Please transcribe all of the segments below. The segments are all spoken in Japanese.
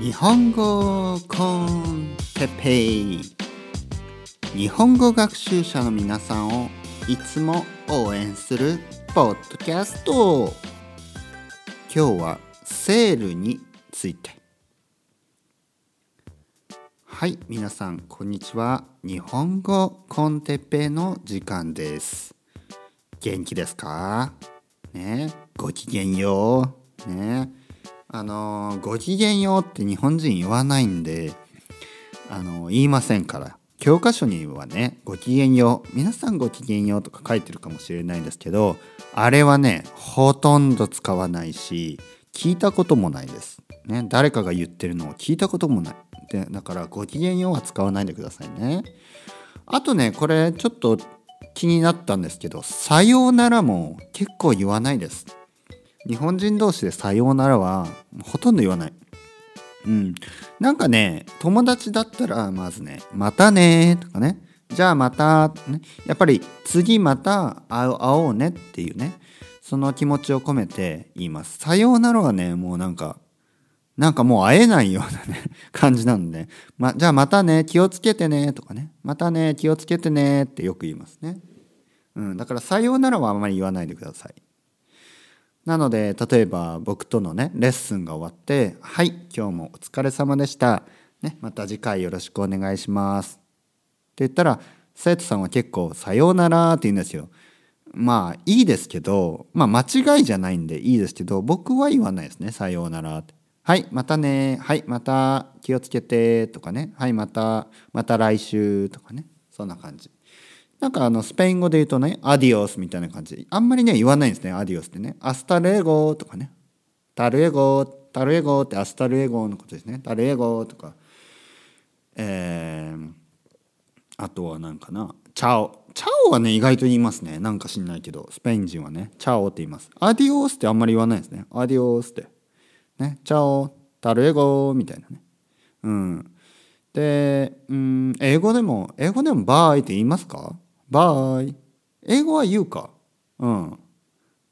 日本語コンテペイ。日本語学習者の皆さんをいつも応援するポッドキャスト。今日はセールについて。はい皆さんこんにちは。日本語コンテペイの時間です。元気ですか？ねごきげんよう。ね。あのごきげんようって日本人言わないんであの言いませんから。教科書にはねごきげんよう皆さんごきげんようとか書いてるかもしれないんですけどあれはねほとんど使わないし聞いたこともないです、ね、誰かが言ってるのを聞いたこともない。でだからごきげんようは使わないでくださいね。あとねこれちょっと気になったんですけど「さようなら」も結構言わないです。日本人同士で「さようなら」はほとんど言わない。うん。なんかね友達だったらまずね「またね」とかね「じゃあまた」ねやっぱり「次また会おうね」っていうねその気持ちを込めて言います。さようならはねもうなんかなんかもう会えないようなね 感じなので、ま、じゃあまたね、気をつけてね、とかね、またね、気をつけてねってよく言いますね。うん、だからさようならはあんまり言わないでください。なので、例えば僕とのね、レッスンが終わって、はい、今日もお疲れ様でした。ね、また次回よろしくお願いします。って言ったら、生徒さんは結構さようならって言うんですよ。まあいいですけど、まあ間違いじゃないんでいいですけど、僕は言わないですね、さようならって。はい、またね。はい、また気をつけてとかね。はい、また、また来週とかね。そんな感じ。なんかあのスペイン語で言うとね、 adiós みたいな感じ。あんまりね、言わないんですね、 adiós ってね。 hasta luego とかね。 ta luego、ta luego って hasta luego のことですね。 ta luego とか。えー、あとは何かな。 chao。chao はね、意外と言いますね。なんか知んないけど、スペイン人はね、 chao って言います。 adiós ってあんまり言わないですね。 adiós って。ね、 chao、ta luego みたいなね。うん。で、うん、英語でも、英語でもバーイって言いますか？バイ。英語は言うか。うん。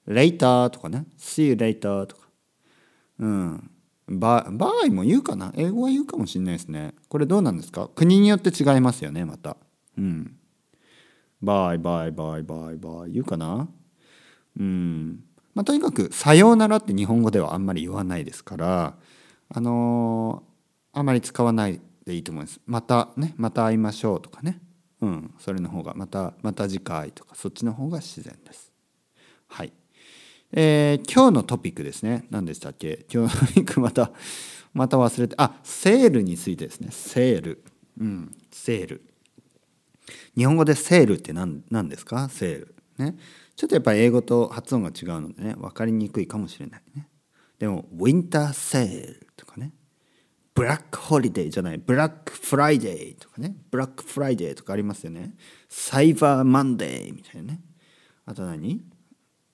later とかね。see you later とか。うん。ババイも言うかな英語は言うかもしれないですね。これどうなんですか？国によって違いますよね、また。うん。バイバイバイバイバイ言うかな？うん。まあ、とにかく「さようなら」って日本語ではあんまり言わないですからあのー、あまり使わないでいいと思います。またねまた会いましょうとかねうんそれの方がまたまた次回とかそっちの方が自然です。はい。えー、今日のトピックですね。何でしたっけ？今日のトピックまたまた忘れてあセールについてですね。セール。うんセール。日本語でセールって何何ですか？セール。ね。ちょっとやっぱり英語と発音が違うのでね分かりにくいかもしれないね。でもウィンターセールとかね。ブラックホリデーじゃないブラックフライデーとかねブラックフライデーとかありますよね。サイバーマンデーみたいなね。あと何？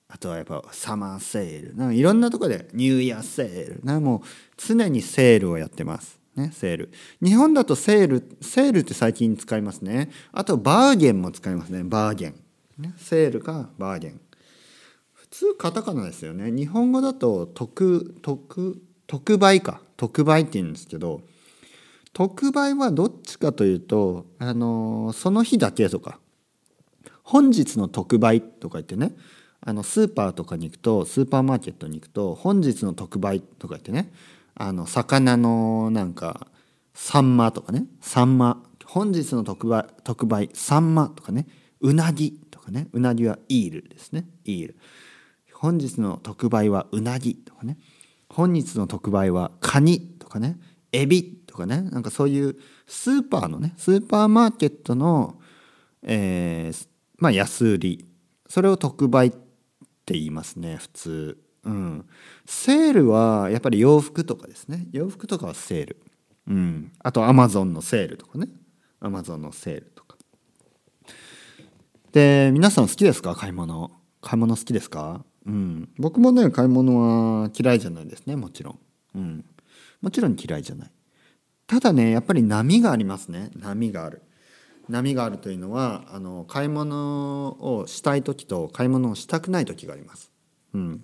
あとはやっぱサマーセール。なんかいろんなとこでニューイヤーセールな。もう常にセールをやってます。ね、セール。日本だとセールセールって最近使いますね。あとバーゲンも使いますね。バーゲン。ね、セールかバーゲン。普通カタカナですよね。日本語だと特特特売か。特売って言うんですけど特売はどっちかというとあのその日だけとか本日の特売とか言ってねあのスーパーとかに行くとスーパーマーケットに行くと本日の特売とか言ってねあの魚のなんかサンマとかねサンマ本日の特売特売サンマとかねうなぎとかねうなぎはイールですねイール。本日の特売はうなぎとかね。本日の特売はカニとかねエビとかねなんかそういうスーパーのねスーパーマーケットの、えー、まあ安売り。それを特売って言いますね普通。うん。セールはやっぱり洋服とかですね。洋服とかはセール。うん。あとアマゾンのセールとかね。アマゾンのセールとか。で皆さん好きですか？買い物。買い物好きですか？うん。僕もね買い物は嫌いじゃないですねもちろん。うん。もちろん嫌いじゃない。ただねやっぱり波がありますね。波がある。波があるというのはあの買い物をしたい時と買い物をしたくない時があります。うん、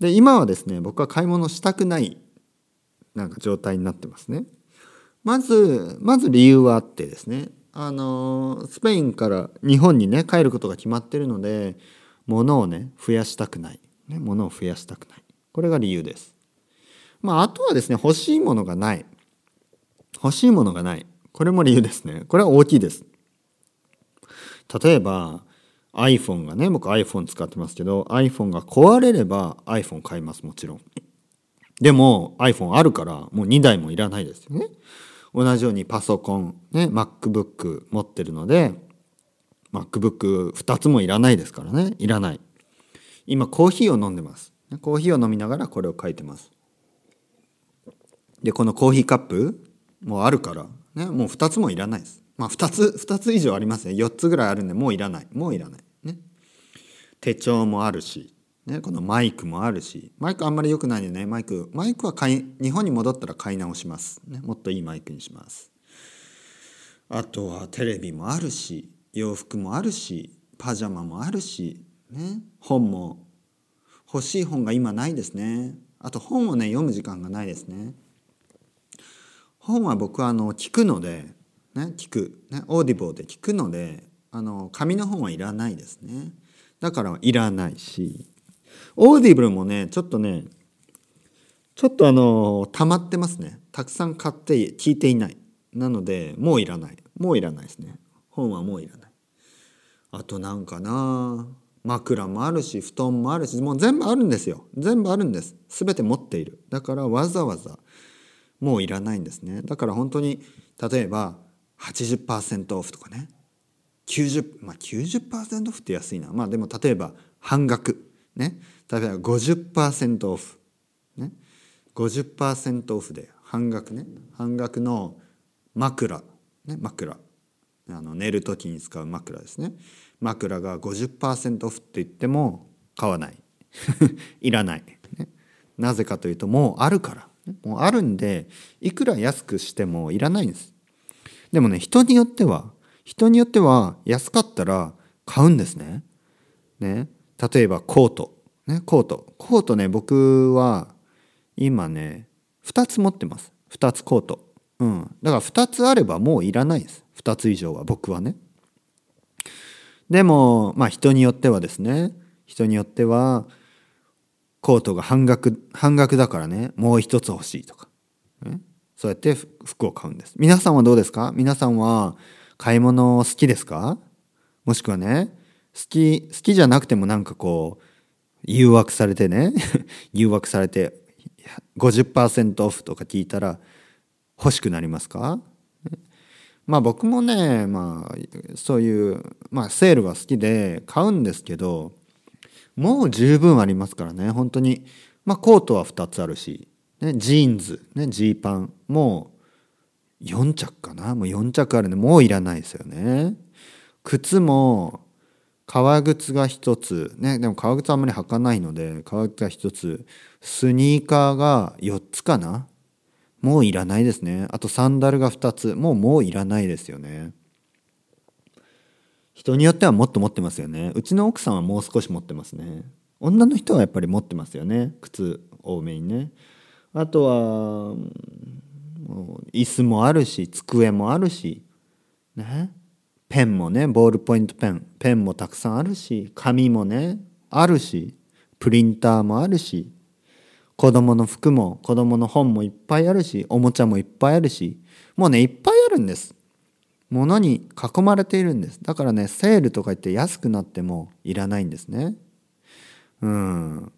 で今はですね僕は買い物したくないなんか状態になってますね。まずまず理由はあってですね。あのスペインから日本にね帰ることが決まってるので物をね増やしたくない、ね、物を増やしたくないこれが理由です。まああとはですね欲しいものがない欲しいものがないこれも理由ですねこれは大きいです。例えば iPhone がね僕 iPhone 使ってますけど iPhone が壊れれば iPhone 買いますもちろん。でも iPhone あるからもう2台もいらないですよね。同じようにパソコン、ね、MacBook 持ってるので MacBook2 つもいらないですからね。いらない。今コーヒーを飲んでます。コーヒーを飲みながらこれを書いてます。でこのコーヒーカップもあるから、ね、もう2つもいらないです。まあ2つ2つ以上ありますね。4つぐらいあるんでもういらない。もういらない、ね、手帳もあるしね、このマイクもあるし。マイクあんまり良くないんでね。マイクマイクは買い日本に戻ったら買い直します、ね、もっといいマイクにします。あとはテレビもあるし。洋服もあるしパジャマもあるし、ね、本も欲しい本が今ないですね。あと本をね読む時間がないですね。本は僕はあの聞くので、ね、聞く、ね、オーディボーで聞くのであの紙の本はいらないですね。だからいらないし。 Audible もねちょっとねちょっとあの溜まってますね。たくさん買って聞いていない。なのでもういらない。もういらないですね。本はもういらない。あとなんかな枕もあるし布団もあるしもう全部あるんですよ。全部あるんです。全て持っているだからわざわざもういらないんです。ねだから本当に例えば80%オフとかね90まあ90%オフって安いなまあでも例えば半額ね例えば50%オフ、ね、50%オフで半額ね半額の枕、ね、枕あの寝る時に使う枕ですね。枕が50%オフって言っても買わない。いらない、ね、なぜかというともうあるから。もうあるんでいくら安くしてもいらないんです。でもね人によっては人によっては安かったら買うんですね。ね。例えばコート、ね、コート。コートね僕は今ね2つ持ってます。2つコート。うん。だから2つあればもういらないです。2つ以上は僕はね。でもまあ人によってはですね。人によってはコートが半額半額だからね。もう一つ欲しいとか、そうやって服を買うんです。皆さんはどうですか？皆さんは買い物好きですか？もしくはね好き好きじゃなくてもなんかこう誘惑されてね。誘惑されて50%オフとか聞いたら欲しくなりますか？まあ僕もねまあそういうまあセールが好きで買うんですけどもう十分ありますからね本当に。まあコートは2つあるし、ね、ジーンズねジーパンもう4着かな？もう4着あるんでもういらないですよね。靴も革靴が1つねでも革靴あんまり履かないので革靴が1つスニーカーが4つかな？もういらないですね。あとサンダルが2つ。もうもういらないですよね。人によってはもっと持ってますよね。うちの奥さんはもう少し持ってますね。女の人はやっぱり持ってますよね。靴多めにね。あとはもう椅子もあるし机もあるしね。ペンもねボールポイントペン。ペンもたくさんあるし紙もねあるしプリンターもあるし。子供の服も子供の本もいっぱいあるしおもちゃもいっぱいあるしもうねいっぱいあるんです。物に囲まれているんです。だからねセールとか言って安くなってもいらないんですね。うん。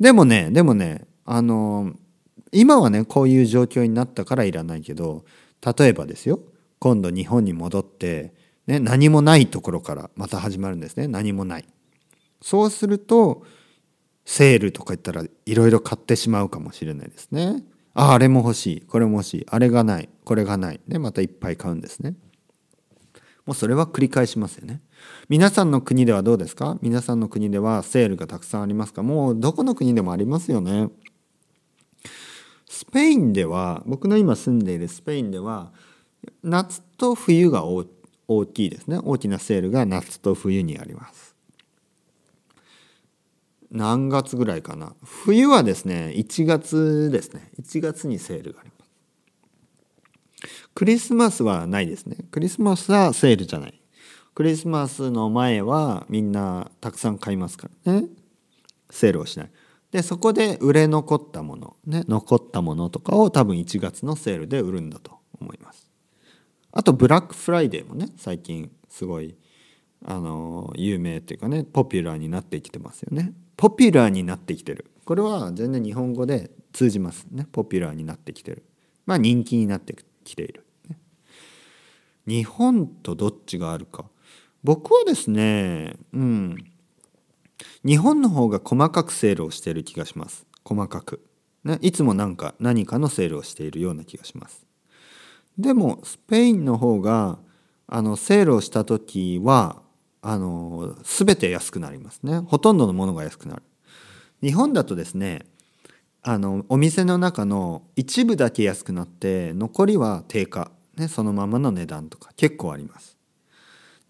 でもねでもねあの今はねこういう状況になったからいらないけど例えばですよ今度日本に戻ってね、何もないところからまた始まるんですね。何もない。そうするとセールとか言ったらいろいろ買ってしまうかもしれないですね。ああれも欲しい。これも欲しい。あれがない。これがない。でまたいっぱい買うんですね。もうそれは繰り返しますよね。皆さんの国ではどうですか？皆さんの国ではセールがたくさんありますか？もうどこの国でもありますよね。スペインでは僕の今住んでいるスペインでは夏と冬が大きいですね。大きなセールが夏と冬にあります。何月ぐらいかな。冬はですね1月ですね。1月にセールがあります。クリスマスはないですね。クリスマスはセールじゃない。クリスマスの前はみんなたくさん買いますからね。セールをしない。でそこで売れ残ったものね残ったものとかを多分1月のセールで売るんだと思います。あとブラックフライデーもね最近すごいあの有名っていうかねポピュラーになってきてますよね。ポピュラーになってきてる。これは全然日本語で通じますね。ポピュラーになってきてる。まあ人気になってきている、日本とどっちがあるか。僕はですねうん。日本の方が細かくセールをしている気がします。細かく、ね、いつもなんか何かのセールをしているような気がします。でもスペインの方があのセールをした時はあの全て安くなりますね。ほとんどのものが安くなる。日本だとですねあのお店の中の一部だけ安くなって残りは定価、ね、そのままの値段とか結構あります。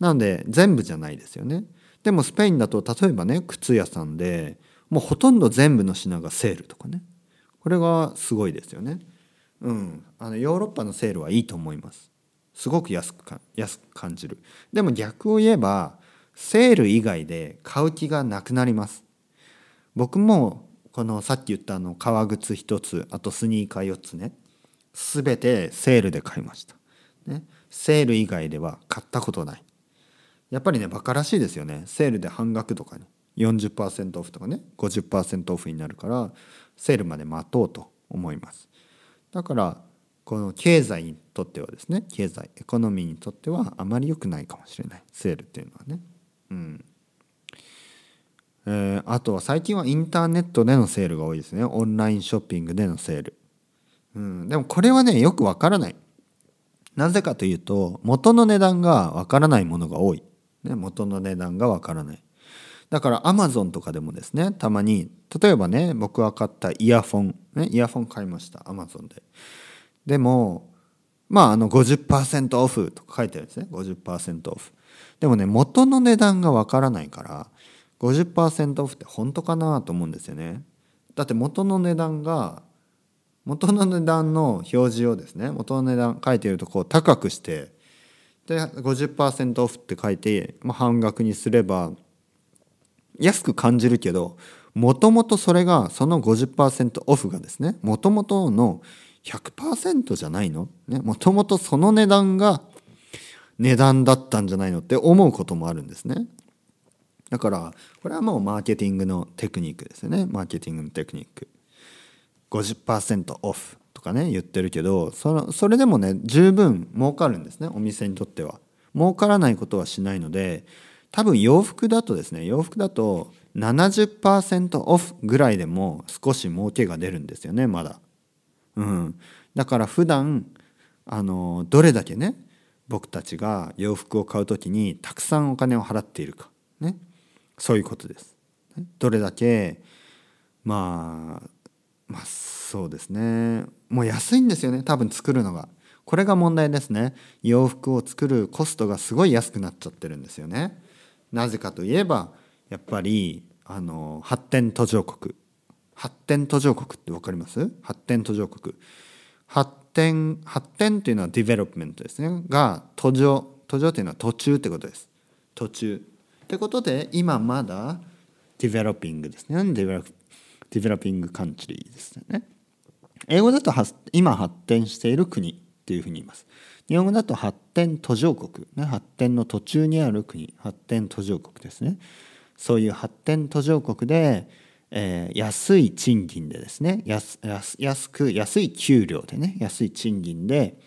なので全部じゃないですよね。でもスペインだと例えばね靴屋さんでもうほとんど全部の品がセールとかね。これがすごいですよね。うん。あのヨーロッパのセールはいいと思います。すごく安くか安く感じる。でも逆を言えばセール以外で買う気がなくなります。僕もこのさっき言ったあの革靴1つあとスニーカー4つね全てセールで買いました、ね、セール以外では買ったことない。やっぱりねバカらしいですよね。セールで半額とかに40%オフとかね50%オフになるからセールまで待とうと思います。だからこの経済にとってはですね経済エコノミーにとってはあまり良くないかもしれない。セールっていうのはね。うん。えー、あとは最近はインターネットでのセールが多いですね。オンラインショッピングでのセール、うん、でもこれはねよくわからない。なぜかというと元の値段がわからないものが多い、ね、元の値段がわからない。だからアマゾンとかでもですねたまに例えばね僕が買ったイヤフォン、ね、イヤフォン買いました。アマゾンで。でもまああの50%オフとか書いてあるんですね。50%オフ。でもね元の値段がわからないから50%オフって本当かなと思うんですよね。だって元の値段が元の値段の表示をですね元の値段書いているとこう高くしてで50%オフって書いて、まあ、半額にすれば安く感じるけどもともとそれがその50%オフがですねもともとの100%じゃないの？もともとその値段が値段だったんじゃないのって思うこともあるんですね。だからこれはもうマーケティングのテクニックですよねマーケティングのテクニック。50%オフとかね言ってるけどそのそれでもね十分儲かるんですねお店にとっては。儲からないことはしないので多分洋服だとですね洋服だと70%オフぐらいでも少し儲けが出るんですよねまだ。うん、だから普段あのどれだけね僕たちが洋服を買う時にたくさんお金を払っているか、ね、そういうことです。どれだけまあまあそうですね。もう安いんですよね。多分作るのが。これが問題ですね。洋服を作るコストがすごい安くなっちゃってるんですよね。なぜかといえばやっぱりあの発展途上国。発展途上国って分かります？発展途上国。発展発展というのは development ですね。が途上途上というのは途中ってことです。途中。ってことで今まだ developing ですね。 develo developing country ですね。英語だと今発展している国っていうふうに言います。日本語だと発展途上国、ね、発展の途中にある国。発展途上国ですね。そういう発展途上国でえー、安い賃金でですね安く安い給料でね安い賃金で、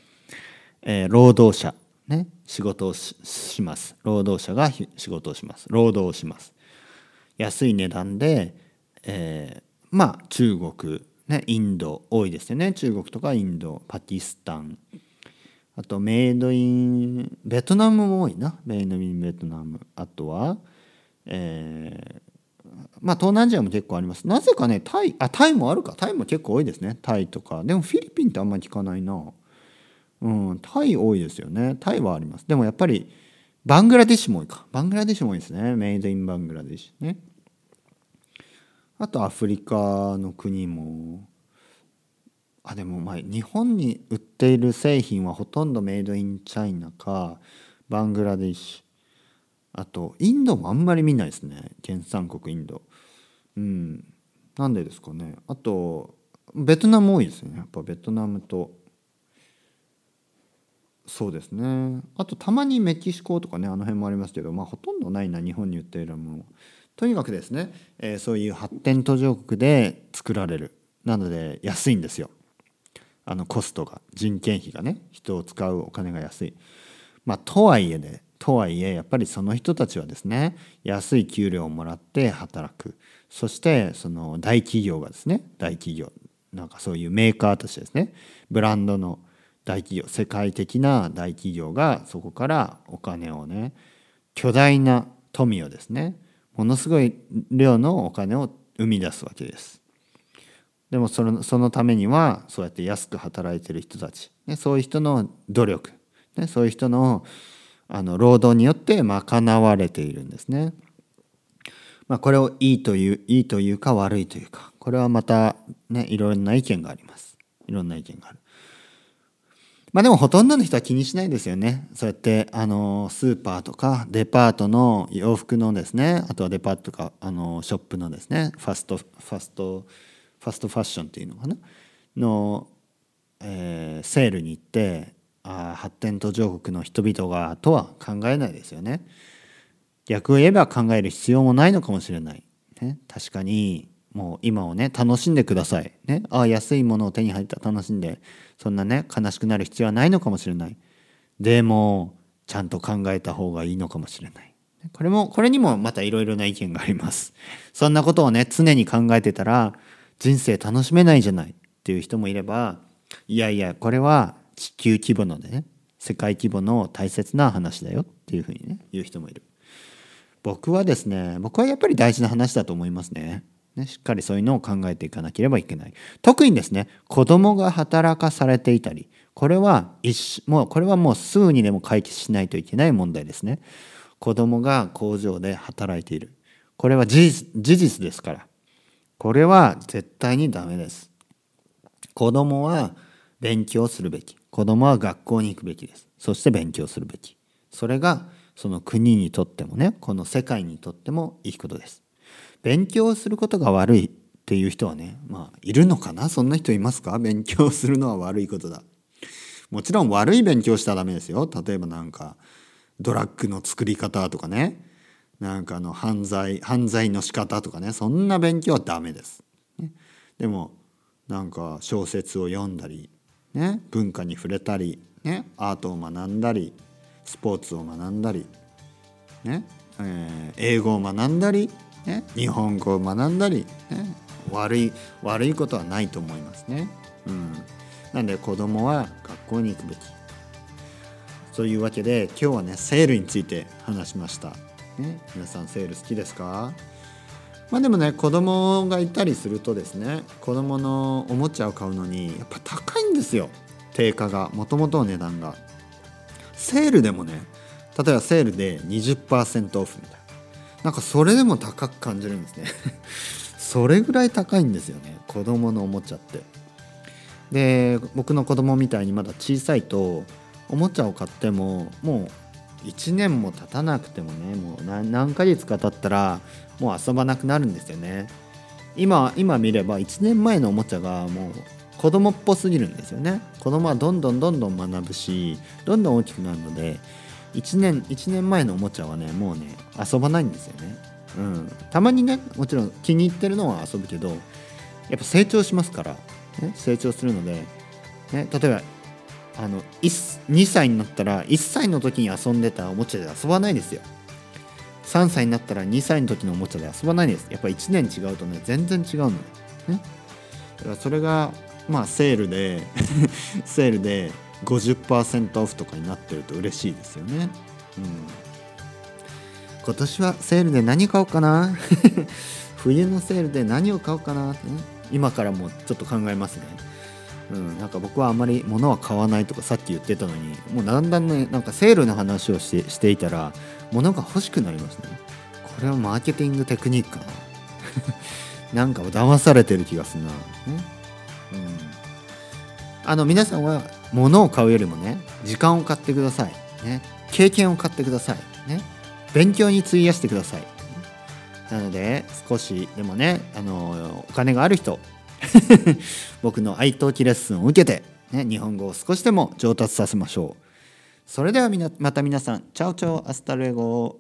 えー、労働者ね仕事をします。労働者が仕事をします。労働をします。安い値段で、えー、まあ中国ねインド多いですよね。中国とかインドパキスタン。あとメイドインベトナムも多いな。メイドインベトナム。あとは、えー、まあ東南アジアも結構あります。なぜかねタイあタイもあるか。タイも結構多いですね。タイとか。でもフィリピンってあんまり聞かないな。うん。タイ多いですよね。タイはあります。でもやっぱりバングラデシュも多いか。バングラデシュも多いですね。メイドインバングラデシュ。ね。あとアフリカの国も。あでもまあ日本に売っている製品はほとんどメイドインチャイナかバングラデシュ。あとインドもあんまり見ないですね。原産国インド。うん。なんでですかね。あとベトナム多いですね。やっぱベトナムと。そうですね。あとたまにメキシコとかねあの辺もありますけどまあほとんどないな日本に売っているもの。とにかくですね、えー、そういう発展途上国で作られる。なので安いんですよ。あのコストが人件費がね人を使うお金が安い。まあとはいえねとはいえやっぱりその人たちはですね安い給料をもらって働くそしてその大企業がですね大企業なんかそういうメーカーとしてですねブランドの大企業世界的な大企業がそこからお金をね巨大な富をですねものすごい量のお金を生み出すわけです。でもそのそのためにはそうやって安く働いてる人たち、ね、そういう人の努力、ね、そういう人のあの労働によって賄われているんですね。まあ、これをいいといういいというか悪いというかこれはまたねいろんな意見があります。いろんな意見がある。まあでもほとんどの人は気にしないですよね。そうやってあのスーパーとかデパートの洋服のですねあとはデパートとかあのショップのですねファストファストファストファッションっていうのかな？の、えー、セールに行って発展途上国の人々がとは考えないですよね。逆を言えば考える必要もないのかもしれない。ね、確かにもう今をね楽しんでください。ね、ああ安いものを手に入った楽しんでそんなね悲しくなる必要はないのかもしれない。でもちゃんと考えた方がいいのかもしれない。これもこれにもまたいろいろな意見があります。そんなことをね常に考えてたら人生楽しめないじゃないっていう人もいればいやいやこれは地球規模のでね世界規模の大切な話だよっていうふうにね言う人もいる。僕はですね僕はやっぱり大事な話だと思いますね。ねしっかりそういうのを考えていかなければいけない。特にですね子供が働かされていたりこれは一もうこれはもうすぐにでも解決しないといけない問題ですね。子供が工場で働いている。これは事実事実ですから。これは絶対にダメです。子供は勉強するべき。子供は学校に行くべきです。そして勉強するべき。それがその国にとってもねこの世界にとってもいいことです。勉強することが悪いっていう人はねまあいるのかな？そんな人いますか？勉強するのは悪いことだ。もちろん悪い勉強したらダメですよ。例えばなんかドラッグの作り方とかね。なんかあの犯罪犯罪の仕方とかね。そんな勉強はダメです、でもなんか小説を読んだりね、文化に触れたり、ね、アートを学んだりスポーツを学んだり、ね。えー、英語を学んだり、ね、日本語を学んだり、ね、悪い悪いことはないと思いますね。うん、なんで子供は学校に行くべき。というわけで今日はねセールについて話しました。ね、皆さんセール好きですか？まあでもね子供がいたりするとですね子供のおもちゃを買うのにやっぱ高いんですよ。定価が。もともとの値段が。セールでもね例えばセールで20%オフみたいな。なんかそれでも高く感じるんですね。それぐらい高いんですよね子供のおもちゃって。で僕の子供みたいにまだ小さいとおもちゃを買ってももう1年も経たなくてもねもう何ヶ月か経ったらもう遊ばなくなるんですよね。今今見れば1年前のおもちゃがもう子供っぽすぎるんですよね。子供はどんどんどんどん学ぶしどんどん大きくなるので1年1年前のおもちゃはねもうね遊ばないんですよね。うん。たまにねもちろん気に入ってるのは遊ぶけどやっぱ成長しますから、ね、成長するので、ね、例えばあの2歳になったら1歳の時に遊んでたおもちゃで遊ばないですよ。3歳になったら2歳の時のおもちゃで遊ばないです。やっぱ1年違うとね全然違うのね。だからそれがまあセールで セールで50%オフとかになってると嬉しいですよね。うん。今年はセールで何買おうかな。冬のセールで何を買おうかな。ってね。今からもちょっと考えますね。うん、なんか僕はあんまり物は買わないとかさっき言ってたのにもうだんだんねなんかセールの話をしてしていたら物が欲しくなりますね。これはマーケティングテクニックかな。なんか騙されてる気がするな、うん、あの皆さんは物を買うよりもね時間を買ってください、ね、経験を買ってください、ね、勉強に費やしてください。なので少しでもねあのお金がある人。僕の italki レッスンを受けて、ね、日本語を少しでも上達させましょう。それではみなまた皆さん chao chao hasta luego